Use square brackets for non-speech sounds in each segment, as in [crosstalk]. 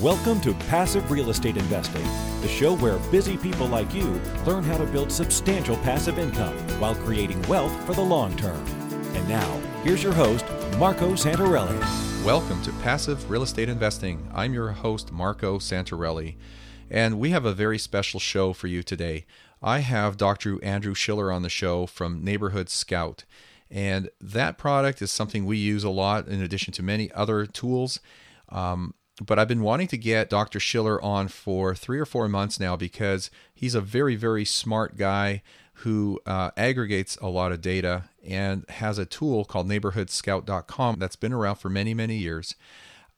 Welcome to Passive Real Estate Investing, the show where busy people like you learn how to build substantial passive income while creating wealth for the long term. And now, here's your host, Marco Santarelli. Welcome to Passive Real Estate Investing. I'm your host, Marco Santarelli, and we have a very special show for you today. I have Dr. Andrew Schiller on the show from Neighborhood Scout. And that product is something we use a lot in addition to many other tools. Um, but I've been wanting to get Dr. Schiller on for three or four months now because he's a very, very smart guy who uh, aggregates a lot of data and has a tool called neighborhoodscout.com that's been around for many, many years.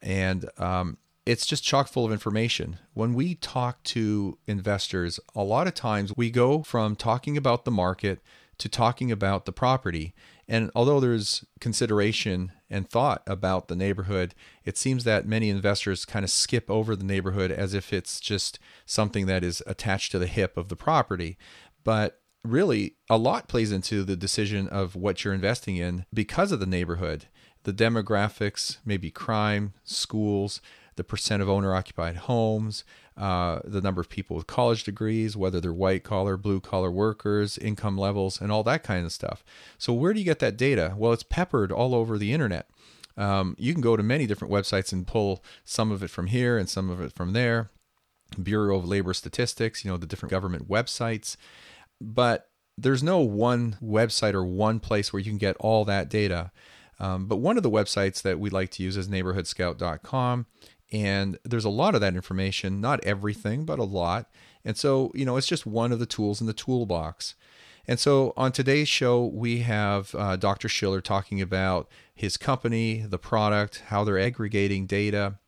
And um, it's just chock full of information. When we talk to investors, a lot of times we go from talking about the market to talking about the property. And although there's consideration and thought about the neighborhood, it seems that many investors kind of skip over the neighborhood as if it's just something that is attached to the hip of the property. But really, a lot plays into the decision of what you're investing in because of the neighborhood. The demographics, maybe crime, schools, the percent of owner occupied homes, uh, the number of people with college degrees, whether they're white collar, blue collar workers, income levels, and all that kind of stuff. So, where do you get that data? Well, it's peppered all over the internet. Um, you can go to many different websites and pull some of it from here and some of it from there. Bureau of Labor Statistics, you know, the different government websites. But there's no one website or one place where you can get all that data. Um, but one of the websites that we like to use is neighborhoodscout.com. And there's a lot of that information, not everything, but a lot. And so, you know, it's just one of the tools in the toolbox. And so on today's show, we have uh, Dr. Schiller talking about his company, the product, how they're aggregating data,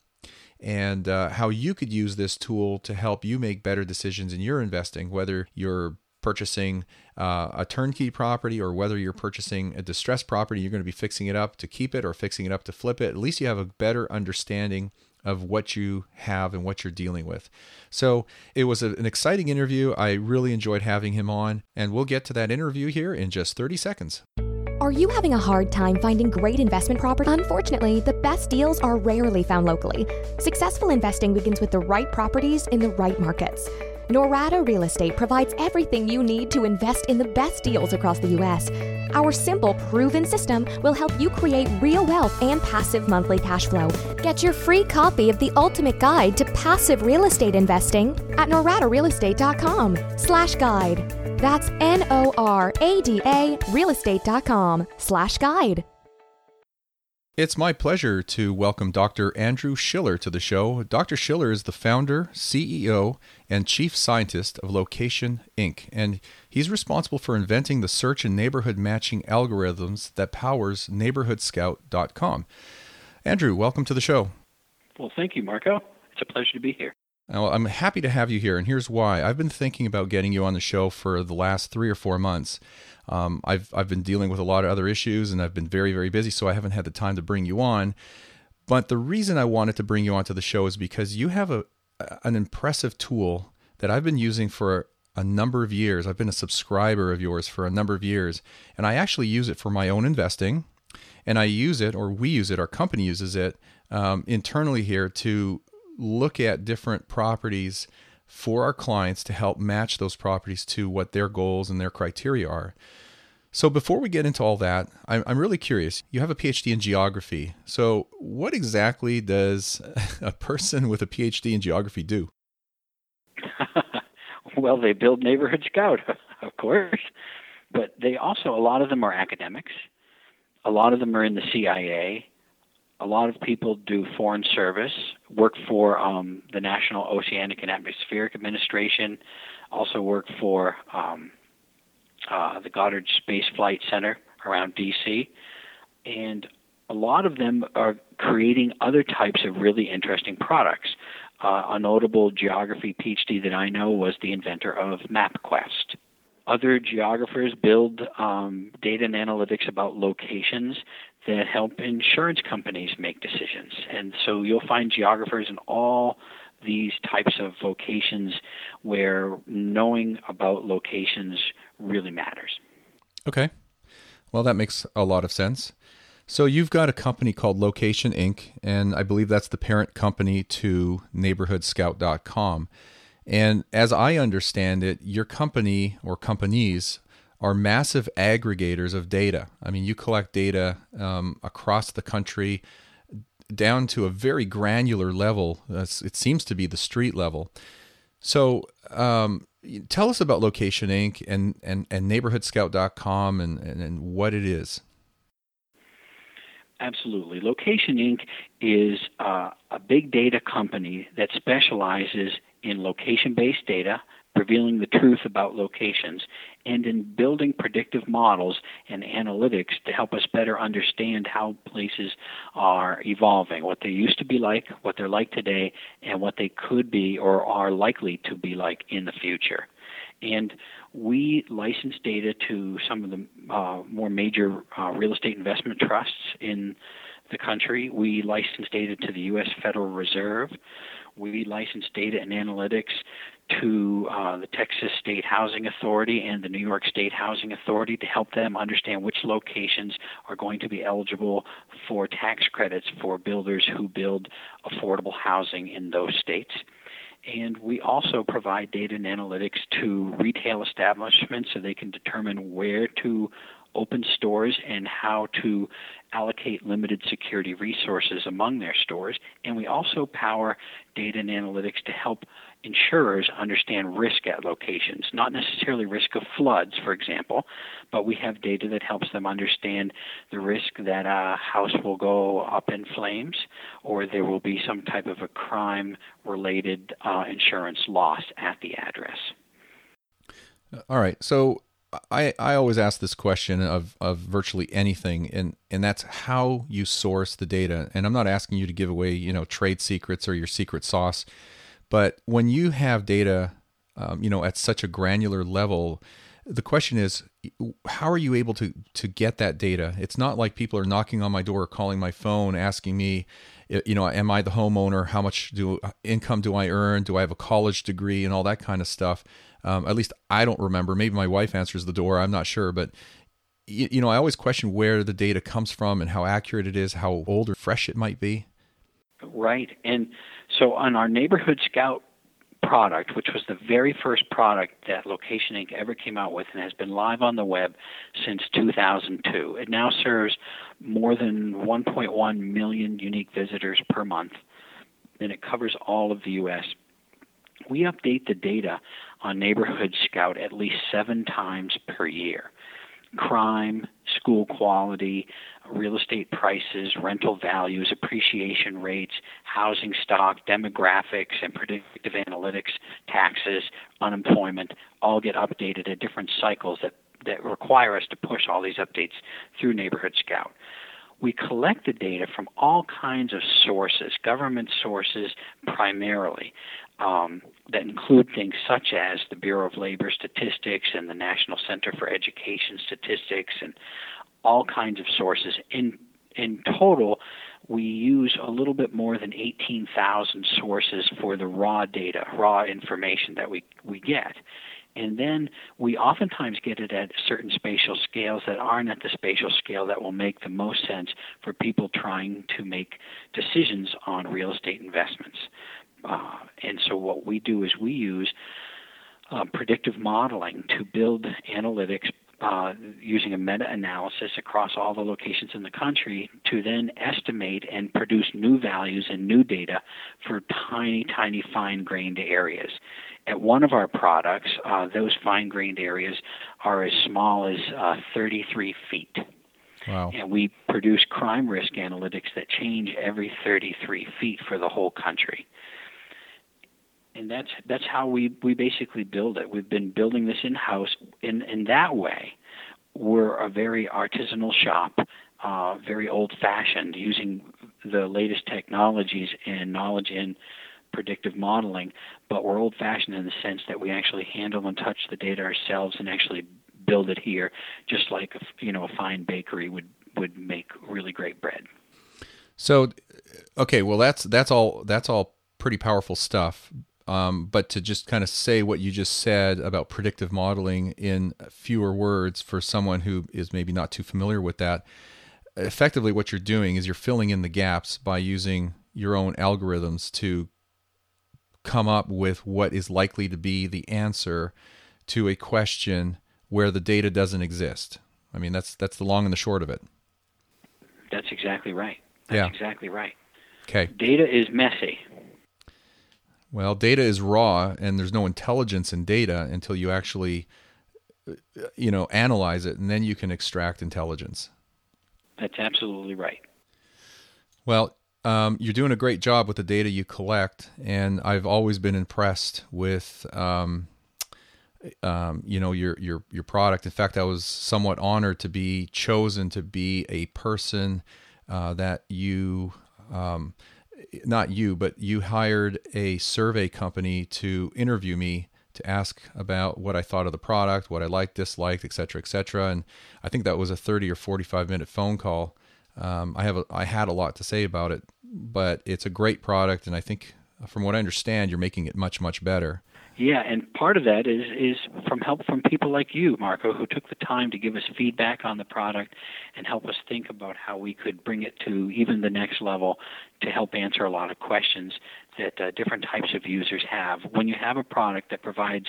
and uh, how you could use this tool to help you make better decisions in your investing, whether you're purchasing uh, a turnkey property or whether you're purchasing a distressed property, you're going to be fixing it up to keep it or fixing it up to flip it. At least you have a better understanding of what you have and what you're dealing with. So it was a, an exciting interview. I really enjoyed having him on, and we'll get to that interview here in just 30 seconds. Are you having a hard time finding great investment property? Unfortunately, the best deals are rarely found locally. Successful investing begins with the right properties in the right markets. Norada Real Estate provides everything you need to invest in the best deals across the U.S. Our simple, proven system will help you create real wealth and passive monthly cash flow. Get your free copy of the ultimate guide to passive real estate investing at noradarealestate.com slash guide. That's N-O-R-A-D-A realestate.com slash guide. It's my pleasure to welcome Dr. Andrew Schiller to the show. Dr. Schiller is the founder, CEO, and chief scientist of Location Inc., and he's responsible for inventing the search and neighborhood matching algorithms that powers neighborhoodscout.com. Andrew, welcome to the show. Well, thank you, Marco. It's a pleasure to be here. Well, I'm happy to have you here, and here's why. I've been thinking about getting you on the show for the last three or four months. Um, I've I've been dealing with a lot of other issues, and I've been very very busy, so I haven't had the time to bring you on. But the reason I wanted to bring you onto the show is because you have a an impressive tool that I've been using for a number of years. I've been a subscriber of yours for a number of years, and I actually use it for my own investing. And I use it, or we use it, our company uses it um, internally here to look at different properties for our clients to help match those properties to what their goals and their criteria are. So, before we get into all that, I'm, I'm really curious. You have a PhD in geography. So, what exactly does [laughs] a person with a PhD in geography do? [laughs] well, they build Neighborhood Scout, [laughs] of course, but they also, a lot of them are academics. A lot of them are in the CIA a lot of people do foreign service, work for um, the National Oceanic and Atmospheric Administration, also work for um, uh, the Goddard Space Flight Center around D.C., and a lot of them are creating other types of really interesting products. Uh, a notable geography PhD that I know was the inventor of MapQuest. Other geographers build um, data and analytics about locations that help insurance companies make decisions. And so you'll find geographers in all these types of vocations where knowing about locations really matters. Okay. Well, that makes a lot of sense. So you've got a company called Location Inc., and I believe that's the parent company to NeighborhoodScout.com. And as I understand it, your company or companies are massive aggregators of data. I mean, you collect data um, across the country down to a very granular level. it seems to be the street level. So, um, tell us about Location Inc. and, and, and neighborhoodscout.com and, and, and what it is. Absolutely. Location Inc. is uh, a big data company that specializes in location based data, revealing the truth about locations, and in building predictive models and analytics to help us better understand how places are evolving, what they used to be like, what they're like today, and what they could be or are likely to be like in the future. And we license data to some of the uh, more major uh, real estate investment trusts in the country. We license data to the U.S. Federal Reserve. We license data and analytics to uh, the Texas State Housing Authority and the New York State Housing Authority to help them understand which locations are going to be eligible for tax credits for builders who build affordable housing in those states. And we also provide data and analytics to retail establishments so they can determine where to open stores and how to allocate limited security resources among their stores. And we also power data and analytics to help insurers understand risk at locations, not necessarily risk of floods, for example, but we have data that helps them understand the risk that a house will go up in flames or there will be some type of a crime related uh, insurance loss at the address. All right. So I, I always ask this question of, of virtually anything and, and that's how you source the data. And I'm not asking you to give away, you know, trade secrets or your secret sauce, but when you have data, um, you know, at such a granular level, the question is, how are you able to to get that data? It's not like people are knocking on my door, or calling my phone, asking me, you know, am I the homeowner? How much do income do I earn? Do I have a college degree and all that kind of stuff? Um, at least I don't remember. Maybe my wife answers the door. I'm not sure, but you, you know, I always question where the data comes from and how accurate it is, how old or fresh it might be. Right, and so on our neighborhood scout product, which was the very first product that Location Inc. ever came out with and has been live on the web since 2002. It now serves more than 1.1 million unique visitors per month, and it covers all of the U.S we update the data on Neighborhood Scout at least seven times per year. Crime, school quality, real estate prices, rental values, appreciation rates, housing stock, demographics, and predictive analytics, taxes, unemployment all get updated at different cycles that, that require us to push all these updates through Neighborhood Scout. We collect the data from all kinds of sources, government sources primarily, um, that include things such as the Bureau of Labor Statistics and the National Center for Education Statistics and all kinds of sources. In in total, we use a little bit more than 18,000 sources for the raw data, raw information that we, we get. And then we oftentimes get it at certain spatial scales that aren't at the spatial scale that will make the most sense for people trying to make decisions on real estate investments. Uh, and so what we do is we use uh, predictive modeling to build analytics uh, using a meta analysis across all the locations in the country to then estimate and produce new values and new data for tiny, tiny fine grained areas. At one of our products, uh, those fine grained areas are as small as uh, 33 feet. Wow. And we produce crime risk analytics that change every 33 feet for the whole country. And that's that's how we, we basically build it. We've been building this in house. In in that way, we're a very artisanal shop, uh, very old fashioned, using the latest technologies and knowledge in predictive modeling, but we're old fashioned in the sense that we actually handle and touch the data ourselves and actually build it here, just like a, you know a fine bakery would would make really great bread. So, okay, well that's that's all that's all pretty powerful stuff. Um, but to just kind of say what you just said about predictive modeling in fewer words for someone who is maybe not too familiar with that, effectively what you're doing is you're filling in the gaps by using your own algorithms to come up with what is likely to be the answer to a question where the data doesn't exist. I mean, that's that's the long and the short of it. That's exactly right. That's yeah. exactly right. Okay. Data is messy. Well, data is raw, and there's no intelligence in data until you actually, uh, you know, analyze it, and then you can extract intelligence. That's absolutely right. Well, um, you're doing a great job with the data you collect, and I've always been impressed with, um, um, you know, your your your product. In fact, I was somewhat honored to be chosen to be a person uh, that you um, not you, but you hired a survey company to interview me to ask about what I thought of the product, what I liked, disliked, et cetera, et cetera. And I think that was a 30 or 45 minute phone call. Um, I have a, I had a lot to say about it, but it's a great product, and I think, from what I understand, you're making it much much better. Yeah, and part of that is is from help from people like you, Marco, who took the time to give us feedback on the product and help us think about how we could bring it to even the next level to help answer a lot of questions that uh, different types of users have. When you have a product that provides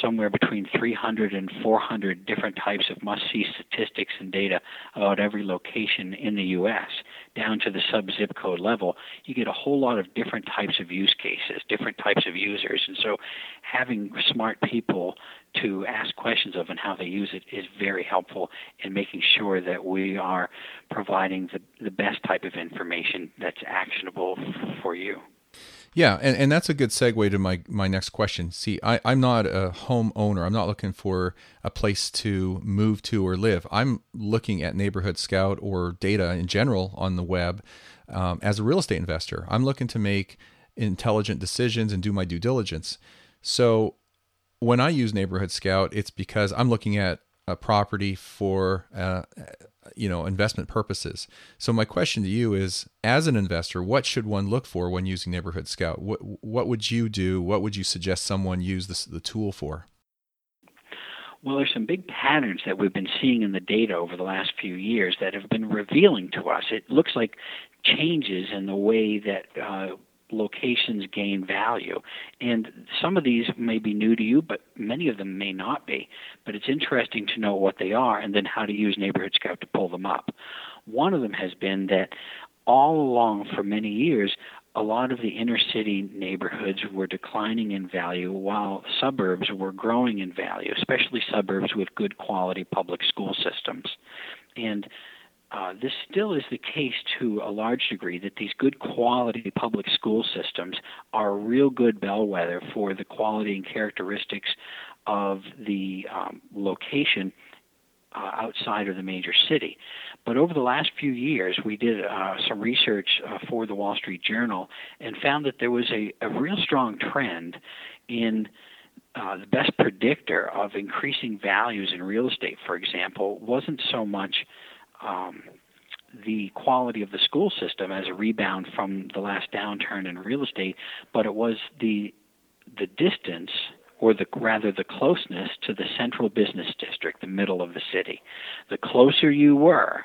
somewhere between 300 and 400 different types of must-see statistics and data about every location in the U.S. down to the sub-zip code level, you get a whole lot of different types of use cases, different types of users, and so having smart people to ask questions of and how they use it is very helpful in making sure that we are providing the, the best type of information that's actionable for you. Yeah, and, and that's a good segue to my, my next question. See, I, I'm not a homeowner. I'm not looking for a place to move to or live. I'm looking at Neighborhood Scout or data in general on the web um, as a real estate investor. I'm looking to make intelligent decisions and do my due diligence. So when I use Neighborhood Scout, it's because I'm looking at a property for uh, you know investment purposes. So my question to you is, as an investor, what should one look for when using Neighborhood Scout? What what would you do? What would you suggest someone use this, the tool for? Well, there's some big patterns that we've been seeing in the data over the last few years that have been revealing to us. It looks like changes in the way that uh, locations gain value. And some of these may be new to you, but many of them may not be. But it's interesting to know what they are and then how to use Neighborhood Scout to pull them up. One of them has been that all along for many years, a lot of the inner city neighborhoods were declining in value while suburbs were growing in value, especially suburbs with good quality public school systems. And uh, this still is the case to a large degree that these good quality public school systems are a real good bellwether for the quality and characteristics of the um, location uh, outside of the major city. But over the last few years, we did uh, some research uh, for the Wall Street Journal and found that there was a, a real strong trend in uh, the best predictor of increasing values in real estate, for example, wasn't so much um, the quality of the school system as a rebound from the last downturn in real estate, but it was the the distance or the rather the closeness to the central business district, the middle of the city. The closer you were,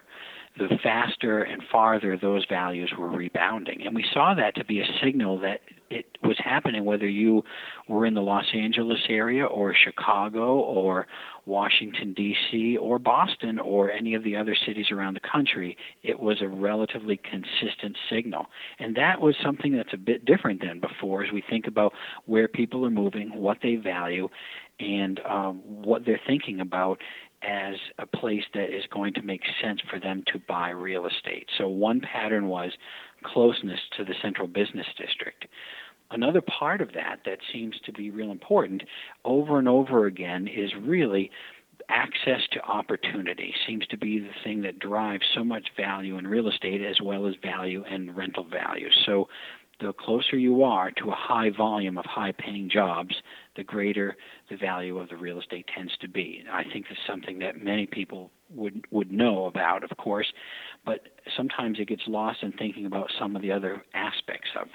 the faster and farther those values were rebounding. And we saw that to be a signal that it was happening whether you were in the Los Angeles area or Chicago or Washington, D.C., or Boston or any of the other cities around the country. It was a relatively consistent signal. And that was something that's a bit different than before as we think about where people are moving, what they value, and um, what they're thinking about as a place that is going to make sense for them to buy real estate. So one pattern was closeness to the central business district. Another part of that that seems to be real important over and over again is really access to opportunity seems to be the thing that drives so much value in real estate as well as value and rental value. So the closer you are to a high volume of high paying jobs, the greater the value of the real estate tends to be. I think this is something that many people would would know about, of course, but sometimes it gets lost in thinking about some of the other aspects of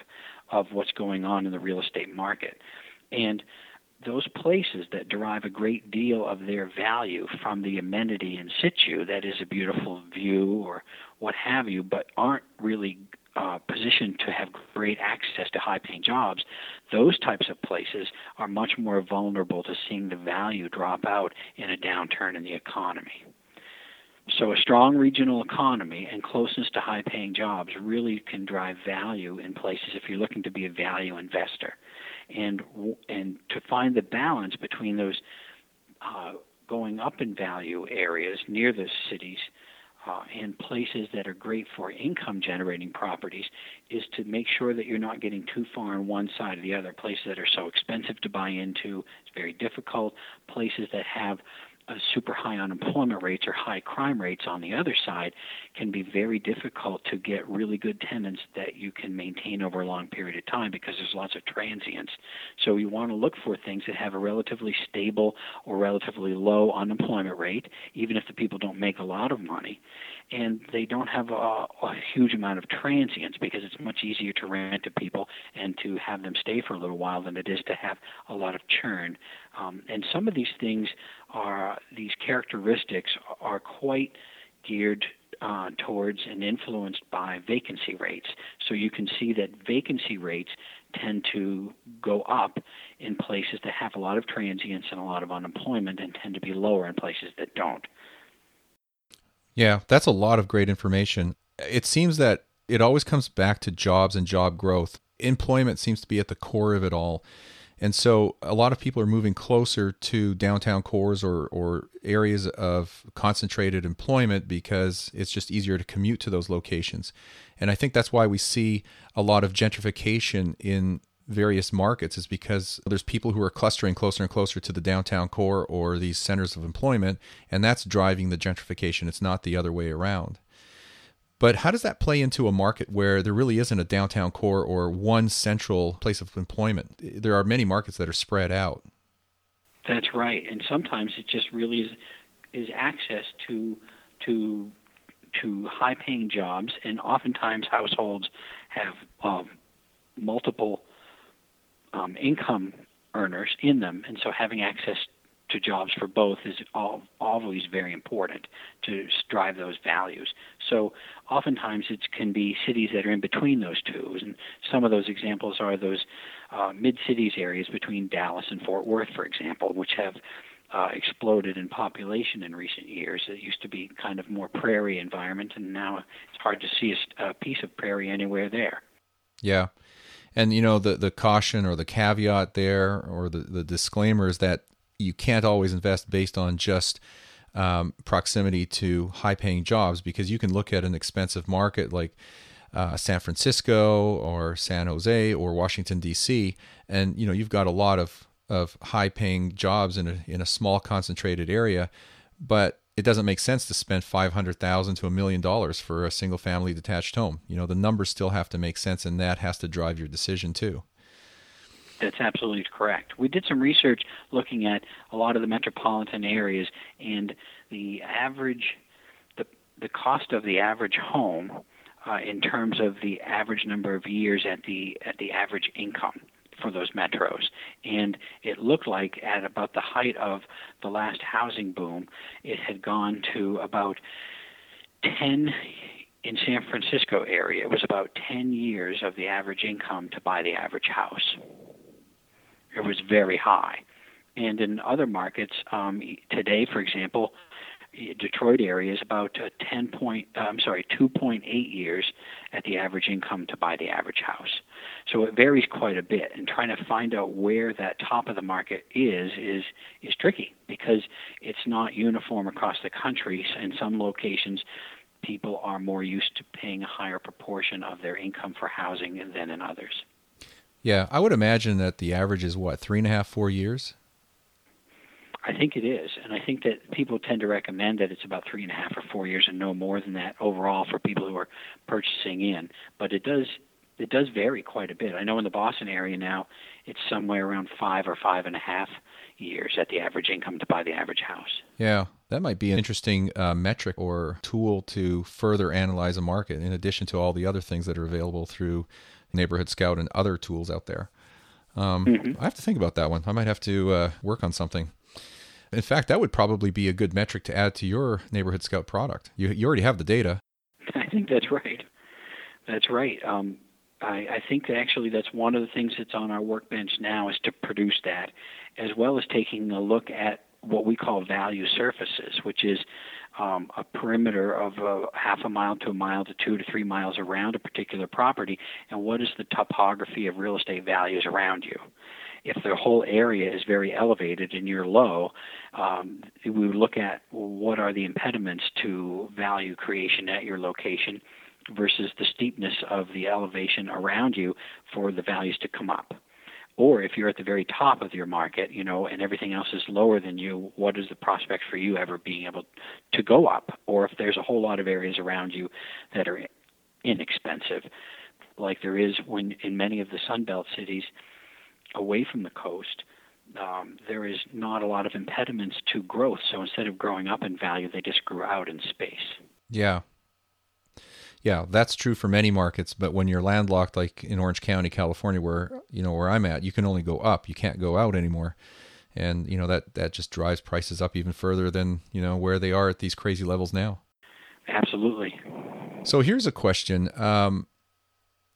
of what's going on in the real estate market. And those places that derive a great deal of their value from the amenity in situ, that is a beautiful view or what have you, but aren't really uh, positioned to have great access to high paying jobs, those types of places are much more vulnerable to seeing the value drop out in a downturn in the economy. So, a strong regional economy and closeness to high paying jobs really can drive value in places if you're looking to be a value investor. And, and to find the balance between those uh, going up in value areas near the cities uh, and places that are great for income generating properties is to make sure that you're not getting too far on one side or the other. Places that are so expensive to buy into, it's very difficult. Places that have uh, super high unemployment rates or high crime rates on the other side can be very difficult to get really good tenants that you can maintain over a long period of time because there's lots of transients. So you want to look for things that have a relatively stable or relatively low unemployment rate, even if the people don't make a lot of money, and they don't have a, a huge amount of transients because it's much easier to rent to people and to have them stay for a little while than it is to have a lot of churn. Um, and some of these things are these characteristics are quite geared uh, towards and influenced by vacancy rates. So you can see that vacancy rates tend to go up in places that have a lot of transients and a lot of unemployment and tend to be lower in places that don't. Yeah, that's a lot of great information. It seems that it always comes back to jobs and job growth. Employment seems to be at the core of it all. And so a lot of people are moving closer to downtown cores or, or areas of concentrated employment because it's just easier to commute to those locations. And I think that's why we see a lot of gentrification in various markets is because there's people who are clustering closer and closer to the downtown core or these centers of employment, and that's driving the gentrification. It's not the other way around. But how does that play into a market where there really isn't a downtown core or one central place of employment? There are many markets that are spread out. That's right, and sometimes it just really is is access to to to high paying jobs, and oftentimes households have um, multiple um, income earners in them, and so having access to jobs for both is all, always very important to drive those values. So oftentimes it can be cities that are in between those two, and some of those examples are those uh, mid-cities areas between Dallas and Fort Worth, for example, which have uh, exploded in population in recent years. It used to be kind of more prairie environment, and now it's hard to see a, a piece of prairie anywhere there. Yeah. And you know the the caution or the caveat there or the, the disclaimer is that you can't always invest based on just um, proximity to high paying jobs because you can look at an expensive market like uh, San Francisco or San Jose or Washington D.C. and you know you've got a lot of of high paying jobs in a in a small concentrated area, but it doesn't make sense to spend five hundred thousand to a million dollars for a single family detached home. You know the numbers still have to make sense, and that has to drive your decision too. That's absolutely correct. We did some research looking at a lot of the metropolitan areas and the average, the, the cost of the average home uh, in terms of the average number of years at the at the average income for those metros. And it looked like at about the height of the last housing boom, it had gone to about 10 in San Francisco area. It was about 10 years of the average income to buy the average house it was very high. And in other markets, um, today, for example, Detroit area is about uh, 10 point, uh, I'm sorry, 2.8 years at the average income to buy the average house. So it varies quite a bit, and trying to find out where that top of the market is is is tricky because it's not uniform across the country. In some locations, people are more used to paying a higher proportion of their income for housing than in others. Yeah, I would imagine that the average is what three and a half, four years. I think it is, and I think that people tend to recommend that it's about three and a half or four years, and no more than that overall for people who are purchasing in. But it does it does vary quite a bit. I know in the Boston area now, it's somewhere around five or five and a half years at the average income to buy the average house. Yeah, that might be an interesting uh, metric or tool to further analyze a market, in addition to all the other things that are available through Neighborhood Scout and other tools out there. Um, mm-hmm. I have to think about that one. I might have to uh, work on something. In fact, that would probably be a good metric to add to your neighborhood scout product. You you already have the data. [laughs] I think that's right. That's right. Um, I, I think that actually that's one of the things that's on our workbench now is to produce that, as well as taking a look at what we call value surfaces, which is um, a perimeter of uh, half a mile to a mile to two to three miles around a particular property, and what is the topography of real estate values around you. If the whole area is very elevated and you're low, um, we would look at what are the impediments to value creation at your location versus the steepness of the elevation around you for the values to come up. Or if you're at the very top of your market, you know, and everything else is lower than you, what is the prospect for you ever being able to go up? Or if there's a whole lot of areas around you that are inexpensive, like there is when in many of the Sunbelt cities away from the coast, um, there is not a lot of impediments to growth. So instead of growing up in value, they just grew out in space. Yeah, yeah, that's true for many markets, but when you're landlocked like in Orange County, California where, you know, where I'm at, you can only go up. You can't go out anymore. And, you know, that that just drives prices up even further than, you know, where they are at these crazy levels now. Absolutely. So here's a question. Um,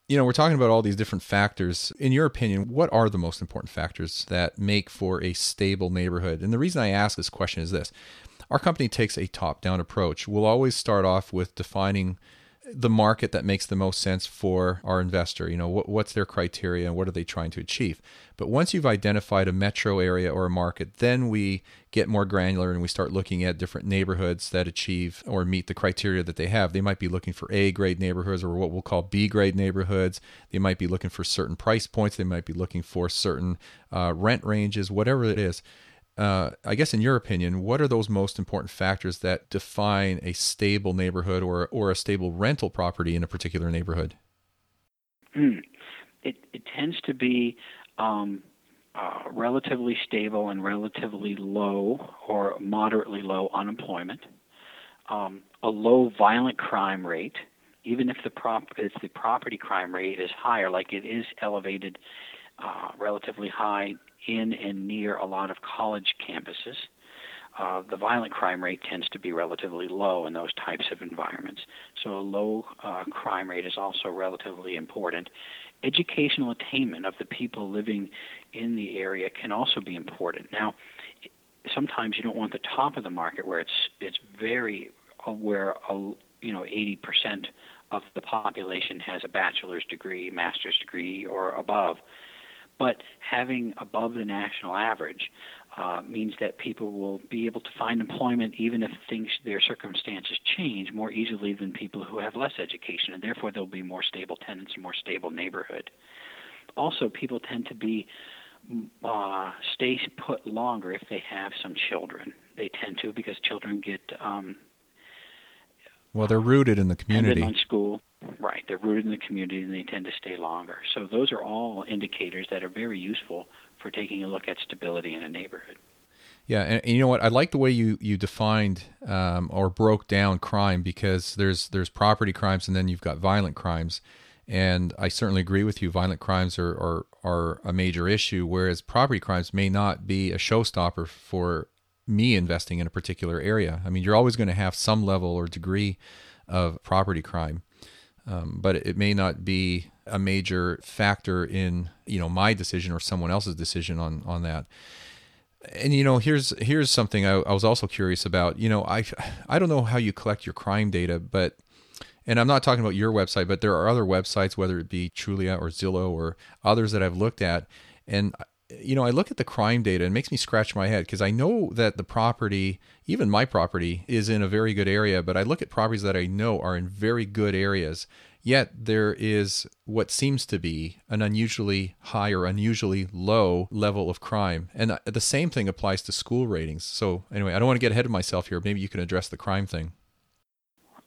you know, we're talking about all these different factors. In your opinion, what are the most important factors that make for a stable neighborhood? And the reason I ask this question is this our company takes a top down approach. We'll always start off with defining the market that makes the most sense for our investor. You know, what, what's their criteria and what are they trying to achieve? But once you've identified a metro area or a market, then we get more granular and we start looking at different neighborhoods that achieve or meet the criteria that they have. They might be looking for A grade neighborhoods or what we'll call B grade neighborhoods. They might be looking for certain price points. They might be looking for certain uh, rent ranges, whatever it is uh, I guess in your opinion, what are those most important factors that define a stable neighborhood or or a stable rental property in a particular neighborhood? Mm. It it tends to be um, uh, relatively stable and relatively low or moderately low unemployment, um, a low violent crime rate, even if the prop if the property crime rate is higher, like it is elevated, uh, relatively high in and near a lot of college campuses. Uh, the violent crime rate tends to be relatively low in those types of environments. So a low uh, crime rate is also relatively important. Educational attainment of the people living in the area can also be important. Now, sometimes you don't want the top of the market where it's it's very uh, where a, you know 80% of the population has a bachelor's degree, master's degree, or above. But having above the national average uh, means that people will be able to find employment even if things their circumstances change more easily than people who have less education, and therefore there'll be more stable tenants, and more stable neighborhood. Also, people tend to be uh, stay put longer if they have some children. They tend to because children get um, well, they're rooted in the community. On school, right? They're rooted in the community, and they tend to stay longer. So those are all indicators that are very useful for taking a look at stability in a neighborhood. Yeah, and, and you know what? I like the way you you defined um, or broke down crime because there's there's property crimes and then you've got violent crimes, and I certainly agree with you. Violent crimes are are, are a major issue, whereas property crimes may not be a showstopper for me investing in a particular area. I mean, you're always going to have some level or degree of property crime, um, but it may not be a major factor in you know my decision or someone else's decision on on that. And you know, here's here's something I, I was also curious about. You know, I I don't know how you collect your crime data, but and I'm not talking about your website, but there are other websites, whether it be Trulia or Zillow or others that I've looked at, and you know, I look at the crime data and it makes me scratch my head because I know that the property, even my property, is in a very good area, but I look at properties that I know are in very good areas. Yet there is what seems to be an unusually high or unusually low level of crime. And uh, the same thing applies to school ratings. So, anyway, I don't want to get ahead of myself here. Maybe you can address the crime thing.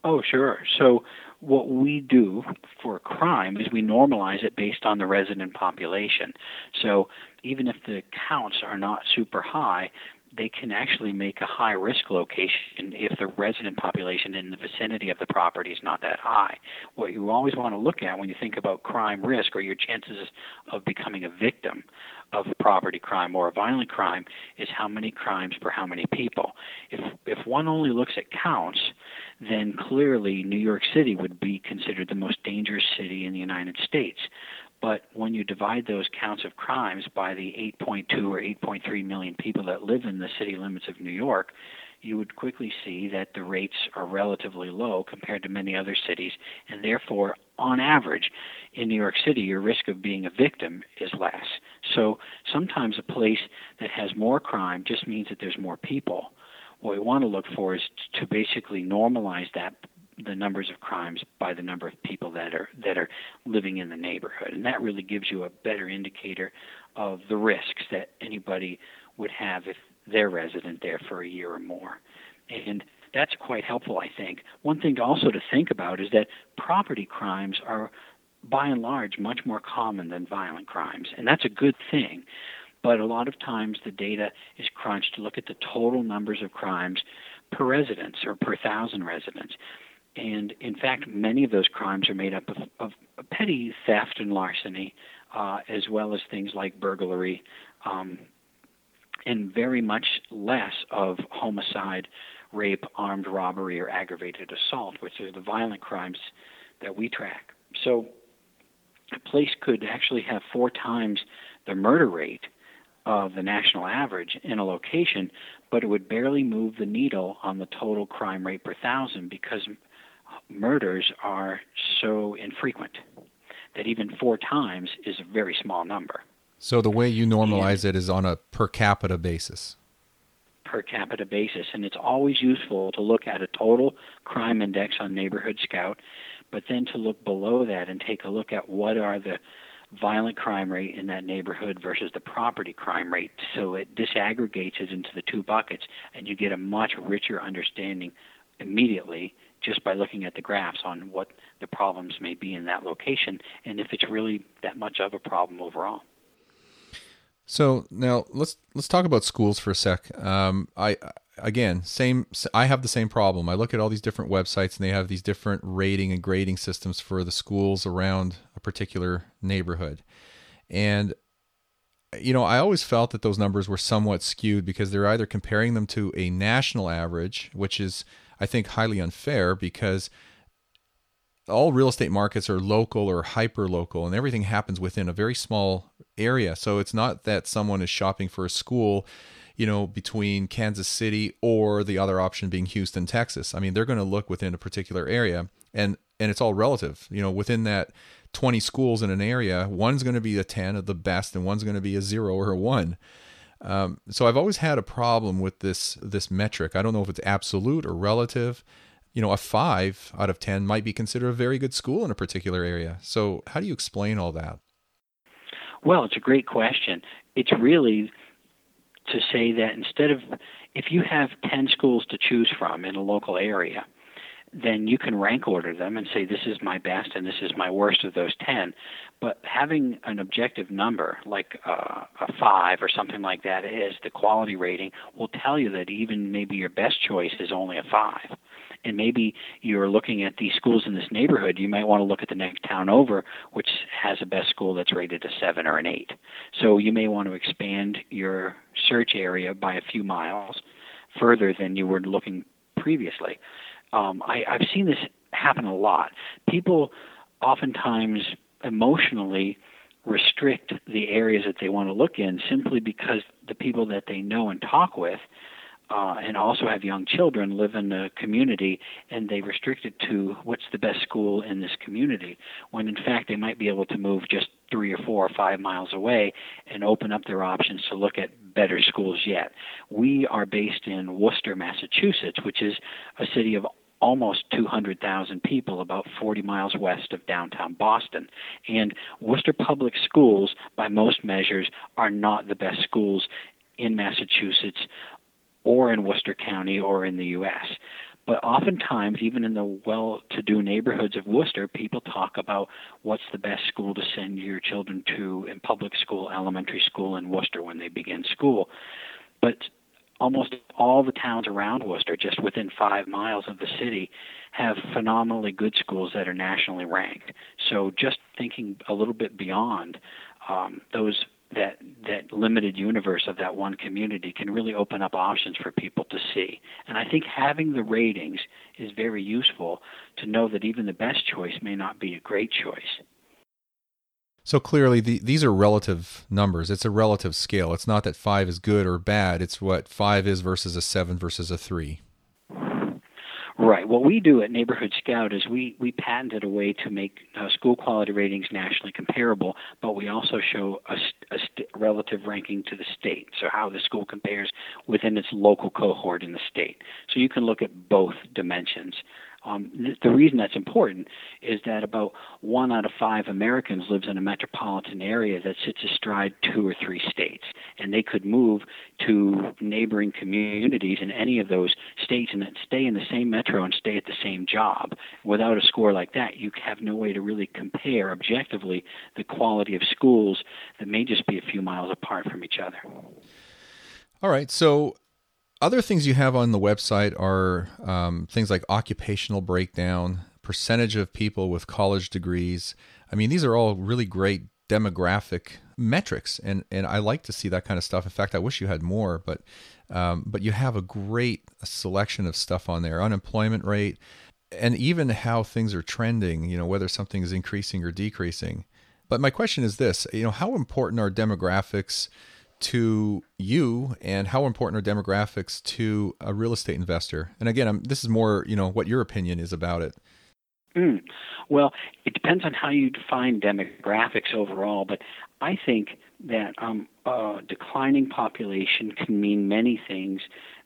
Oh, sure. So, what we do for crime is we normalize it based on the resident population. So even if the counts are not super high, they can actually make a high risk location if the resident population in the vicinity of the property is not that high. What you always want to look at when you think about crime risk or your chances of becoming a victim of property crime or a violent crime is how many crimes per how many people. If if one only looks at counts, then clearly New York City would be considered the most dangerous city in the United States. But when you divide those counts of crimes by the 8.2 or 8.3 million people that live in the city limits of New York, you would quickly see that the rates are relatively low compared to many other cities, and therefore, on average, in New York City, your risk of being a victim is less. So sometimes a place that has more crime just means that there's more people. What we want to look for is to basically normalize that the numbers of crimes by the number of people that are that are living in the neighborhood, and that really gives you a better indicator of the risks that anybody would have if they're resident there for a year or more, and that's quite helpful, I think. One thing also to think about is that property crimes are by and large much more common than violent crimes, and that's a good thing. But a lot of times the data is crunched to look at the total numbers of crimes per residence or per thousand residents. And in fact, many of those crimes are made up of, of petty theft and larceny, uh, as well as things like burglary, um, and very much less of homicide, rape, armed robbery, or aggravated assault, which are the violent crimes that we track. So a place could actually have four times the murder rate of the national average in a location, but it would barely move the needle on the total crime rate per thousand because murders are so infrequent that even four times is a very small number. So the way you normalize and, it is on a per capita basis. Per capita basis, and it's always useful to look at a total crime index on Neighborhood Scout, but then to look below that and take a look at what are the violent crime rate in that neighborhood versus the property crime rate. So it disaggregates it into the two buckets, and you get a much richer understanding immediately just by looking at the graphs on what the problems may be in that location and if it's really that much of a problem overall. So now let's let's talk about schools for a sec. Um, I again same I have the same problem. I look at all these different websites and they have these different rating and grading systems for the schools around a particular neighborhood, and you know, I always felt that those numbers were somewhat skewed because they're either comparing them to a national average, which is I think, highly unfair because all real estate markets are local or hyper local and everything happens within a very small area. So it's not that someone is shopping for a school, you know, between Kansas City or the other option being Houston, Texas. I mean, they're going to look within a particular area and and it's all relative. You know, within that 20 schools in an area, one's going to be a 10 of the best and one's going to be a 0 or a 1. Um, so I've always had a problem with this this metric. I don't know if it's absolute or relative. You know, a five out of ten might be considered a very good school in a particular area. So how do you explain all that? Well, it's a great question. It's really to say that instead of if you have 10 schools to choose from in a local area, then you can rank order them and say this is my best and this is my worst of those 10 but having an objective number like uh, a 5 or something like that as the quality rating will tell you that even maybe your best choice is only a 5 and maybe you're looking at these schools in this neighborhood you might want to look at the next town over which has a best school that's rated a 7 or an 8 so you may want to expand your search area by a few miles further than you were looking previously um, I, I've seen this happen a lot. People oftentimes emotionally restrict the areas that they want to look in simply because the people that they know and talk with uh, and also have young children live in the community and they restrict it to what's the best school in this community when in fact they might be able to move just three or four or five miles away and open up their options to look at better schools yet. We are based in Worcester, Massachusetts, which is a city of almost 200,000 people about 40 miles west of downtown Boston. And Worcester Public Schools, by most measures, are not the best schools in Massachusetts or in Worcester County or in the U.S. But oftentimes, even in the well to do neighborhoods of Worcester, people talk about what's the best school to send your children to in public school, elementary school in Worcester when they begin school. But almost all the towns around Worcester, just within five miles of the city, have phenomenally good schools that are nationally ranked. So just thinking a little bit beyond um, those that that limited universe of that one community can really open up options for people to see. And I think having the ratings is very useful to know that even the best choice may not be a great choice. So clearly, the, these are relative numbers. It's a relative scale. It's not that five is good or bad. It's what five is versus a seven versus a three. Right. What we do at Neighborhood Scout is we, we patented a way to make uh, school quality ratings nationally comparable, but we also show a, a st- relative ranking to the state, so how the school compares within its local cohort in the state. So you can look at both dimensions. Um, th- the reason that's important is that about one out of five Americans lives in a metropolitan area that sits astride two or three states, and they could move to neighboring communities in any of those states and stay in the same metro and stay at the same job. Without a score like that, you have no way to really compare objectively the quality of schools that may just be a few miles apart from each other. All right, so other things you have on the website are um, things like occupational breakdown, percentage of people with college degrees. I mean, these are all really great demographic metrics, and and I like to see that kind of stuff. In fact, I wish you had more, but um, but you have a great selection of stuff on there: unemployment rate, and even how things are trending. You know, whether something is increasing or decreasing. But my question is this: you know, how important are demographics? To you and how important are demographics to a real estate investor? And again, I'm, this is more, you know, what your opinion is about it. Mm. Well, it depends on how you define demographics overall, but I think that um, declining population can mean many things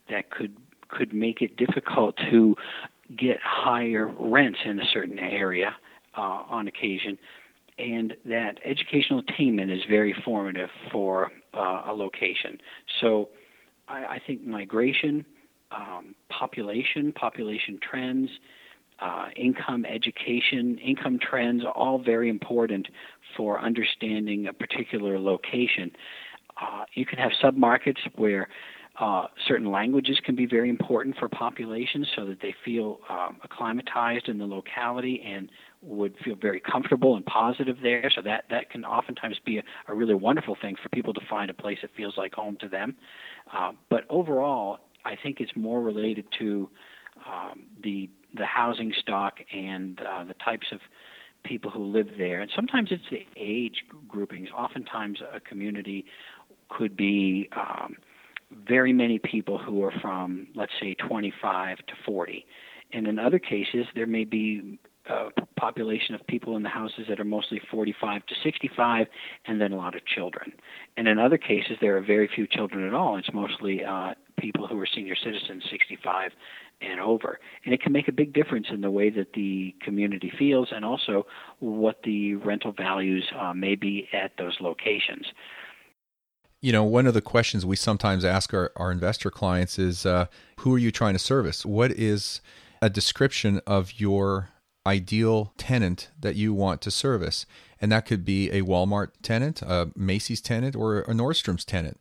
that could could make it difficult to get higher rents in a certain area uh, on occasion and that educational attainment is very formative for uh, a location. So I, I think migration, um, population, population trends, uh, income, education, income trends, all very important for understanding a particular location. Uh, you can have submarkets where uh, certain languages can be very important for populations so that they feel um, acclimatized in the locality and would feel very comfortable and positive there. So that that can oftentimes be a, a really wonderful thing for people to find a place that feels like home to them. Uh, but overall, I think it's more related to um, the the housing stock and uh, the types of people who live there. And sometimes it's the age groupings. Oftentimes, a community could be um, very many people who are from, let's say, 25 to 40. And in other cases, there may be a population of people in the houses that are mostly 45 to 65, and then a lot of children. And in other cases, there are very few children at all. It's mostly uh, people who are senior citizens, 65 and over. And it can make a big difference in the way that the community feels and also what the rental values uh, may be at those locations you know, one of the questions we sometimes ask our, our investor clients is uh, who are you trying to service? What is a description of your ideal tenant that you want to service? And that could be a Walmart tenant, a Macy's tenant, or a Nordstrom's tenant.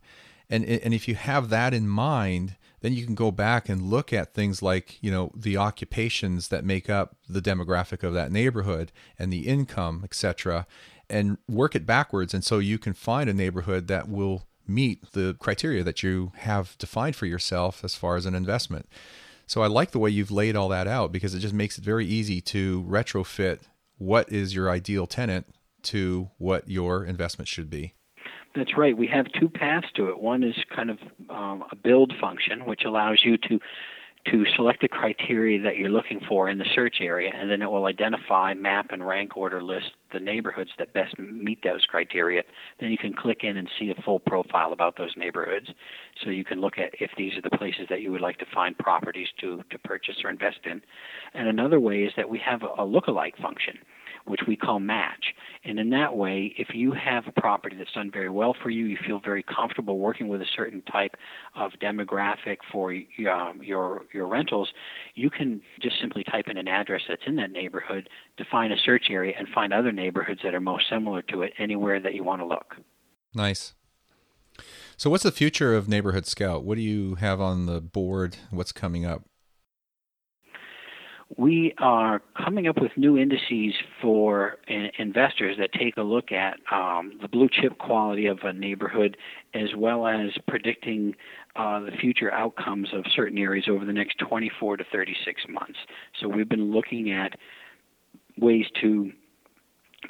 And, and if you have that in mind, then you can go back and look at things like, you know, the occupations that make up the demographic of that neighborhood and the income, etc., and work it backwards. And so you can find a neighborhood that will meet the criteria that you have defined for yourself as far as an investment. So I like the way you've laid all that out because it just makes it very easy to retrofit what is your ideal tenant to what your investment should be. That's right. We have two paths to it. One is kind of um, a build function, which allows you to to select the criteria that you're looking for in the search area, and then it will identify, map, and rank order list the neighborhoods that best meet those criteria. Then you can click in and see a full profile about those neighborhoods. So you can look at if these are the places that you would like to find properties to, to purchase or invest in. And another way is that we have a, a lookalike function which we call match. And in that way, if you have a property that's done very well for you, you feel very comfortable working with a certain type of demographic for um, your your rentals, you can just simply type in an address that's in that neighborhood, define a search area, and find other neighborhoods that are most similar to it anywhere that you want to look. Nice. So, what's the future of Neighborhood Scout? What do you have on the board? What's coming up? We are coming up with new indices for investors that take a look at um, the blue chip quality of a neighborhood as well as predicting uh, the future outcomes of certain areas over the next 24 to 36 months. So we've been looking at ways to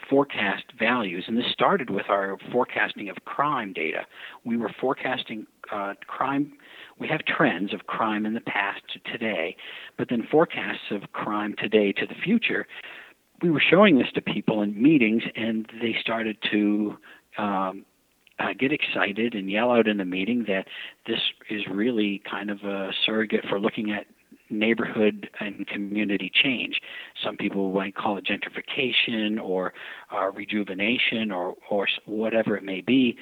forecast values, and this started with our forecasting of crime data. We were forecasting uh, crime we have trends of crime in the past to today, but then forecasts of crime today to the future. We were showing this to people in meetings, and they started to um, uh, get excited and yell out in the meeting that this is really kind of a surrogate for looking at neighborhood and community change. Some people might call it gentrification or uh, rejuvenation or, or whatever it may be.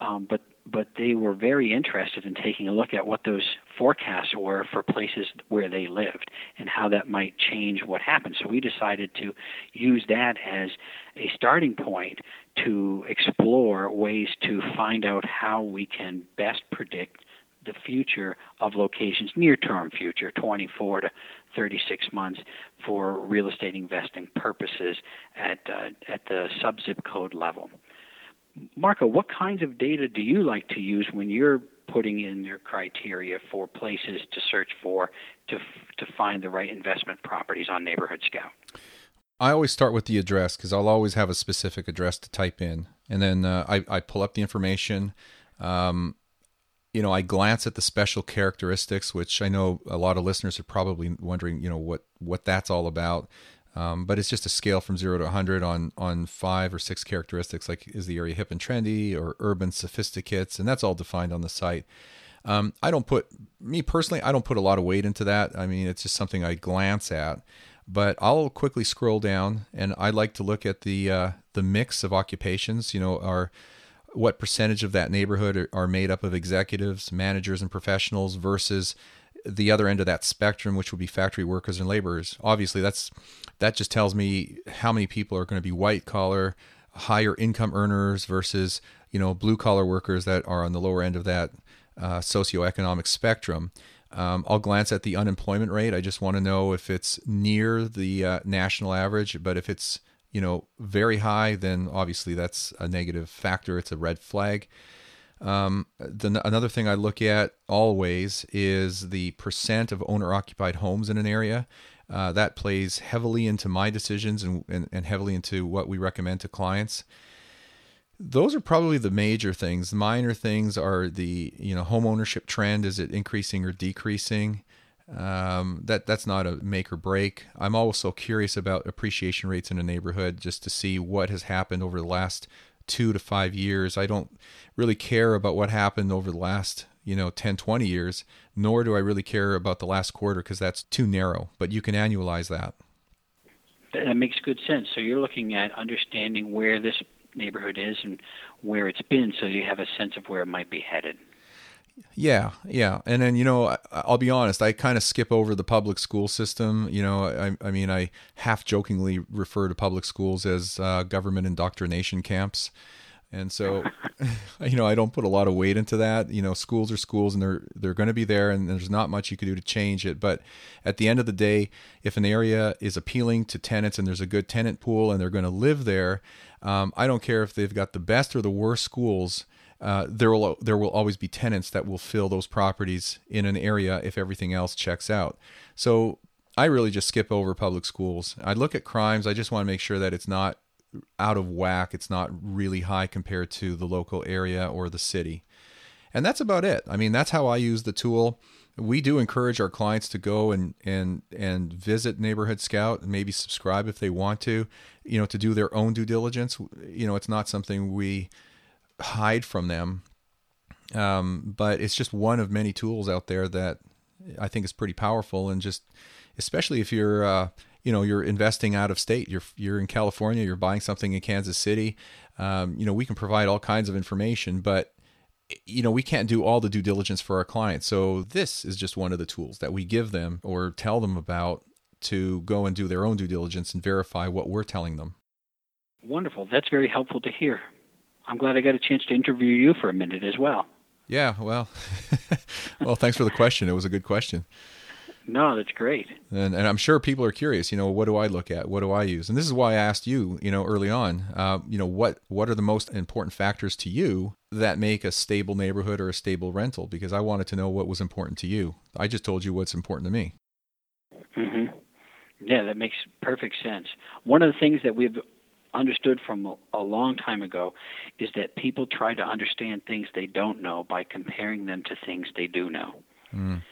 Um, but but they were very interested in taking a look at what those forecasts were for places where they lived and how that might change what happened. So we decided to use that as a starting point to explore ways to find out how we can best predict the future of locations, near term future, 24 to 36 months for real estate investing purposes at, uh, at the sub zip code level. Marco, what kinds of data do you like to use when you're putting in your criteria for places to search for to to find the right investment properties on Neighborhood Scout? I always start with the address because I'll always have a specific address to type in, and then uh, I, I pull up the information. Um, you know, I glance at the special characteristics, which I know a lot of listeners are probably wondering, you know, what what that's all about. Um, but it's just a scale from zero to 100 on on five or six characteristics, like is the area hip and trendy or urban sophisticates, and that's all defined on the site. Um, I don't put me personally, I don't put a lot of weight into that. I mean, it's just something I glance at, but I'll quickly scroll down, and I like to look at the uh, the mix of occupations. You know, are what percentage of that neighborhood are, are made up of executives, managers, and professionals versus the other end of that spectrum, which would be factory workers and laborers. Obviously, that's that just tells me how many people are going to be white collar, higher income earners versus you know blue collar workers that are on the lower end of that uh, socioeconomic spectrum. Um, I'll glance at the unemployment rate. I just want to know if it's near the uh, national average, but if it's you know very high, then obviously that's a negative factor. It's a red flag. Um, the, another thing I look at always is the percent of owner occupied homes in an area. Uh, that plays heavily into my decisions and, and, and, heavily into what we recommend to clients. Those are probably the major things. Minor things are the you know home ownership trend. Is it increasing or decreasing? Um, that that's not a make or break. I'm also curious about appreciation rates in a neighborhood just to see what has happened over the last two to five years. I don't really care about what happened over the last, you know, 10, 20 years, nor do I really care about the last quarter because that's too narrow, but you can annualize that. That makes good sense. So you're looking at understanding where this neighborhood is and where it's been so you have a sense of where it might be headed. Yeah, yeah, and then you know, I'll be honest. I kind of skip over the public school system. You know, I, I mean, I half jokingly refer to public schools as uh, government indoctrination camps, and so, [laughs] you know, I don't put a lot of weight into that. You know, schools are schools, and they're they're going to be there, and there's not much you can do to change it. But at the end of the day, if an area is appealing to tenants and there's a good tenant pool and they're going to live there, um, I don't care if they've got the best or the worst schools uh, there will there will always be tenants that will fill those properties in an area if everything else checks out. So I really just skip over public schools. I look at crimes. I just want to make sure that it's not out of whack. It's not really high compared to the local area or the city. And that's about it. I mean, that's how I use the tool. We do encourage our clients to go and and and visit Neighborhood Scout and maybe subscribe if they want to, you know, to do their own due diligence. You know, it's not something we hide from them. Um, but it's just one of many tools out there that I think is pretty powerful, and just especially if you're uh, you know you're investing out of state, you're you're in California, you're buying something in Kansas City. Um, you know we can provide all kinds of information, but you know we can't do all the due diligence for our clients. So this is just one of the tools that we give them or tell them about to go and do their own due diligence and verify what we're telling them. Wonderful. That's very helpful to hear. I'm glad I got a chance to interview you for a minute as well. Yeah, well, [laughs] well, thanks for the question. It was a good question. No, that's great. And, and I'm sure people are curious. You know, what do I look at? What do I use? And this is why I asked you. You know, early on. Uh, you know, what what are the most important factors to you that make a stable neighborhood or a stable rental? Because I wanted to know what was important to you. I just told you what's important to me. hmm Yeah, that makes perfect sense. One of the things that we've understood from a, long time ago is that people try to understand things they don't know by comparing them to things they do know. Mm.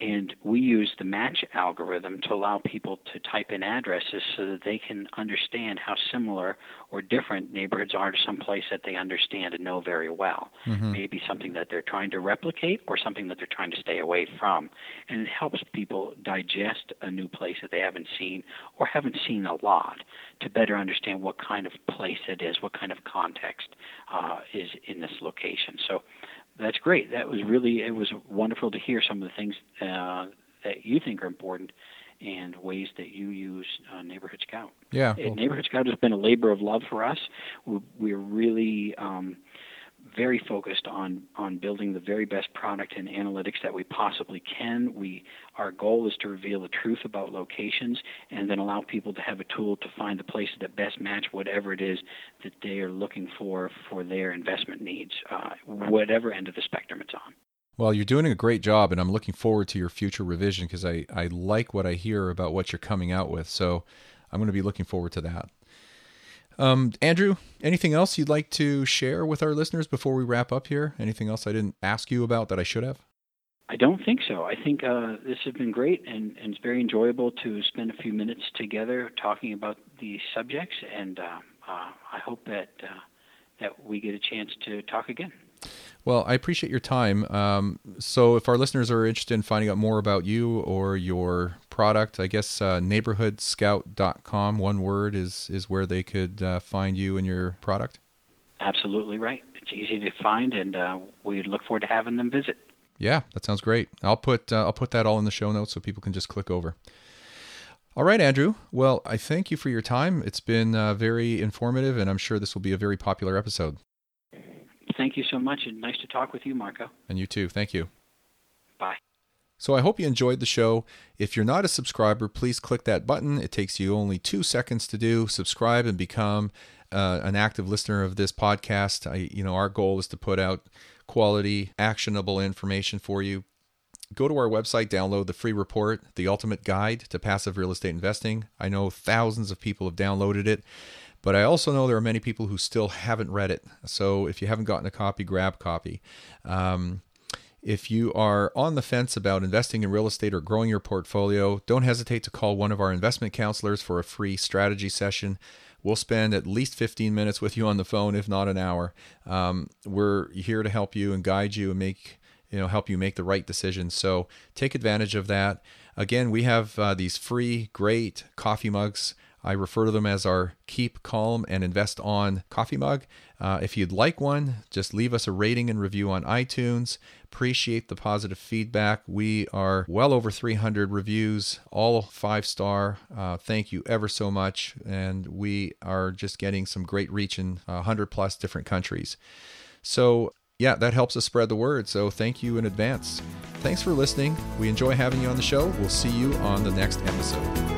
And we use the match algorithm to allow people to type in addresses so that they can understand how similar or different neighborhoods are to some place that they understand and know very well. Mhm. Maybe something that they're trying to replicate or something that they're trying to stay away from. And it helps people digest a new place that they haven't seen or haven't seen a lot to better understand what kind of place it is, what kind of context uh, is in this location. So that's great. That was really it was wonderful to hear some of the things uh, that you think are important and ways that you use uh, Neighborhood Scout. Yeah. Well- Neighborhood Scout has been a labor of love for us. We- We're really um, very focused on on building the very best product and analytics that we possibly can. We our goal is to reveal the truth about locations and then allow people to have a tool to find the places that best match whatever it is that they are looking for for their investment needs, uh, whatever end of the spectrum it's on. Well, you're doing a great job, and I'm looking forward to your future revision because I, I like what I hear about what you're coming out with. So I'm going to be looking forward to that. Um, Andrew, anything else you'd like to share with our listeners before we wrap up here? Anything else I didn't ask you about that I should have? I don't think so. I think uh, this has been great, and, and it's very enjoyable to spend a few minutes together talking about these subjects. And uh, uh, I hope that uh, that we get a chance to talk again. Well, I appreciate your time. Um, so, if our listeners are interested in finding out more about you or your product, I guess uh, neighborhoodscout.com, one word, is, is where they could uh, find you and your product. Absolutely right. It's easy to find, and uh, we look forward to having them visit. Yeah, that sounds great. I'll put uh, I'll put that all in the show notes so people can just click over. All right, Andrew. Well, I thank you for your time. It's been uh, very informative, and I'm sure this will be a very popular episode. Thank you so much, and nice to talk with you, Marco. And you too. Thank you. Bye. So I hope you enjoyed the show. If you're not a subscriber, please click that button. It takes you only two seconds to do. Subscribe and become uh, an active listener of this podcast. I, you know, our goal is to put out quality, actionable information for you. Go to our website, download the free report, The Ultimate Guide to Passive Real Estate Investing. I know thousands of people have downloaded it, but I also know there are many people who still haven't read it. So if you haven't gotten a copy, grab a copy. Um, if you are on the fence about investing in real estate or growing your portfolio, don't hesitate to call one of our investment counselors for a free strategy session. We'll spend at least 15 minutes with you on the phone, if not an hour. Um, we're here to help you and guide you and make you know help you make the right decisions. So take advantage of that. Again, we have uh, these free, great coffee mugs. I refer to them as our Keep Calm and Invest On coffee mug. Uh, if you'd like one, just leave us a rating and review on iTunes. Appreciate the positive feedback. We are well over 300 reviews, all five star. Uh, thank you ever so much. And we are just getting some great reach in 100 plus different countries. So, yeah, that helps us spread the word. So, thank you in advance. Thanks for listening. We enjoy having you on the show. We'll see you on the next episode.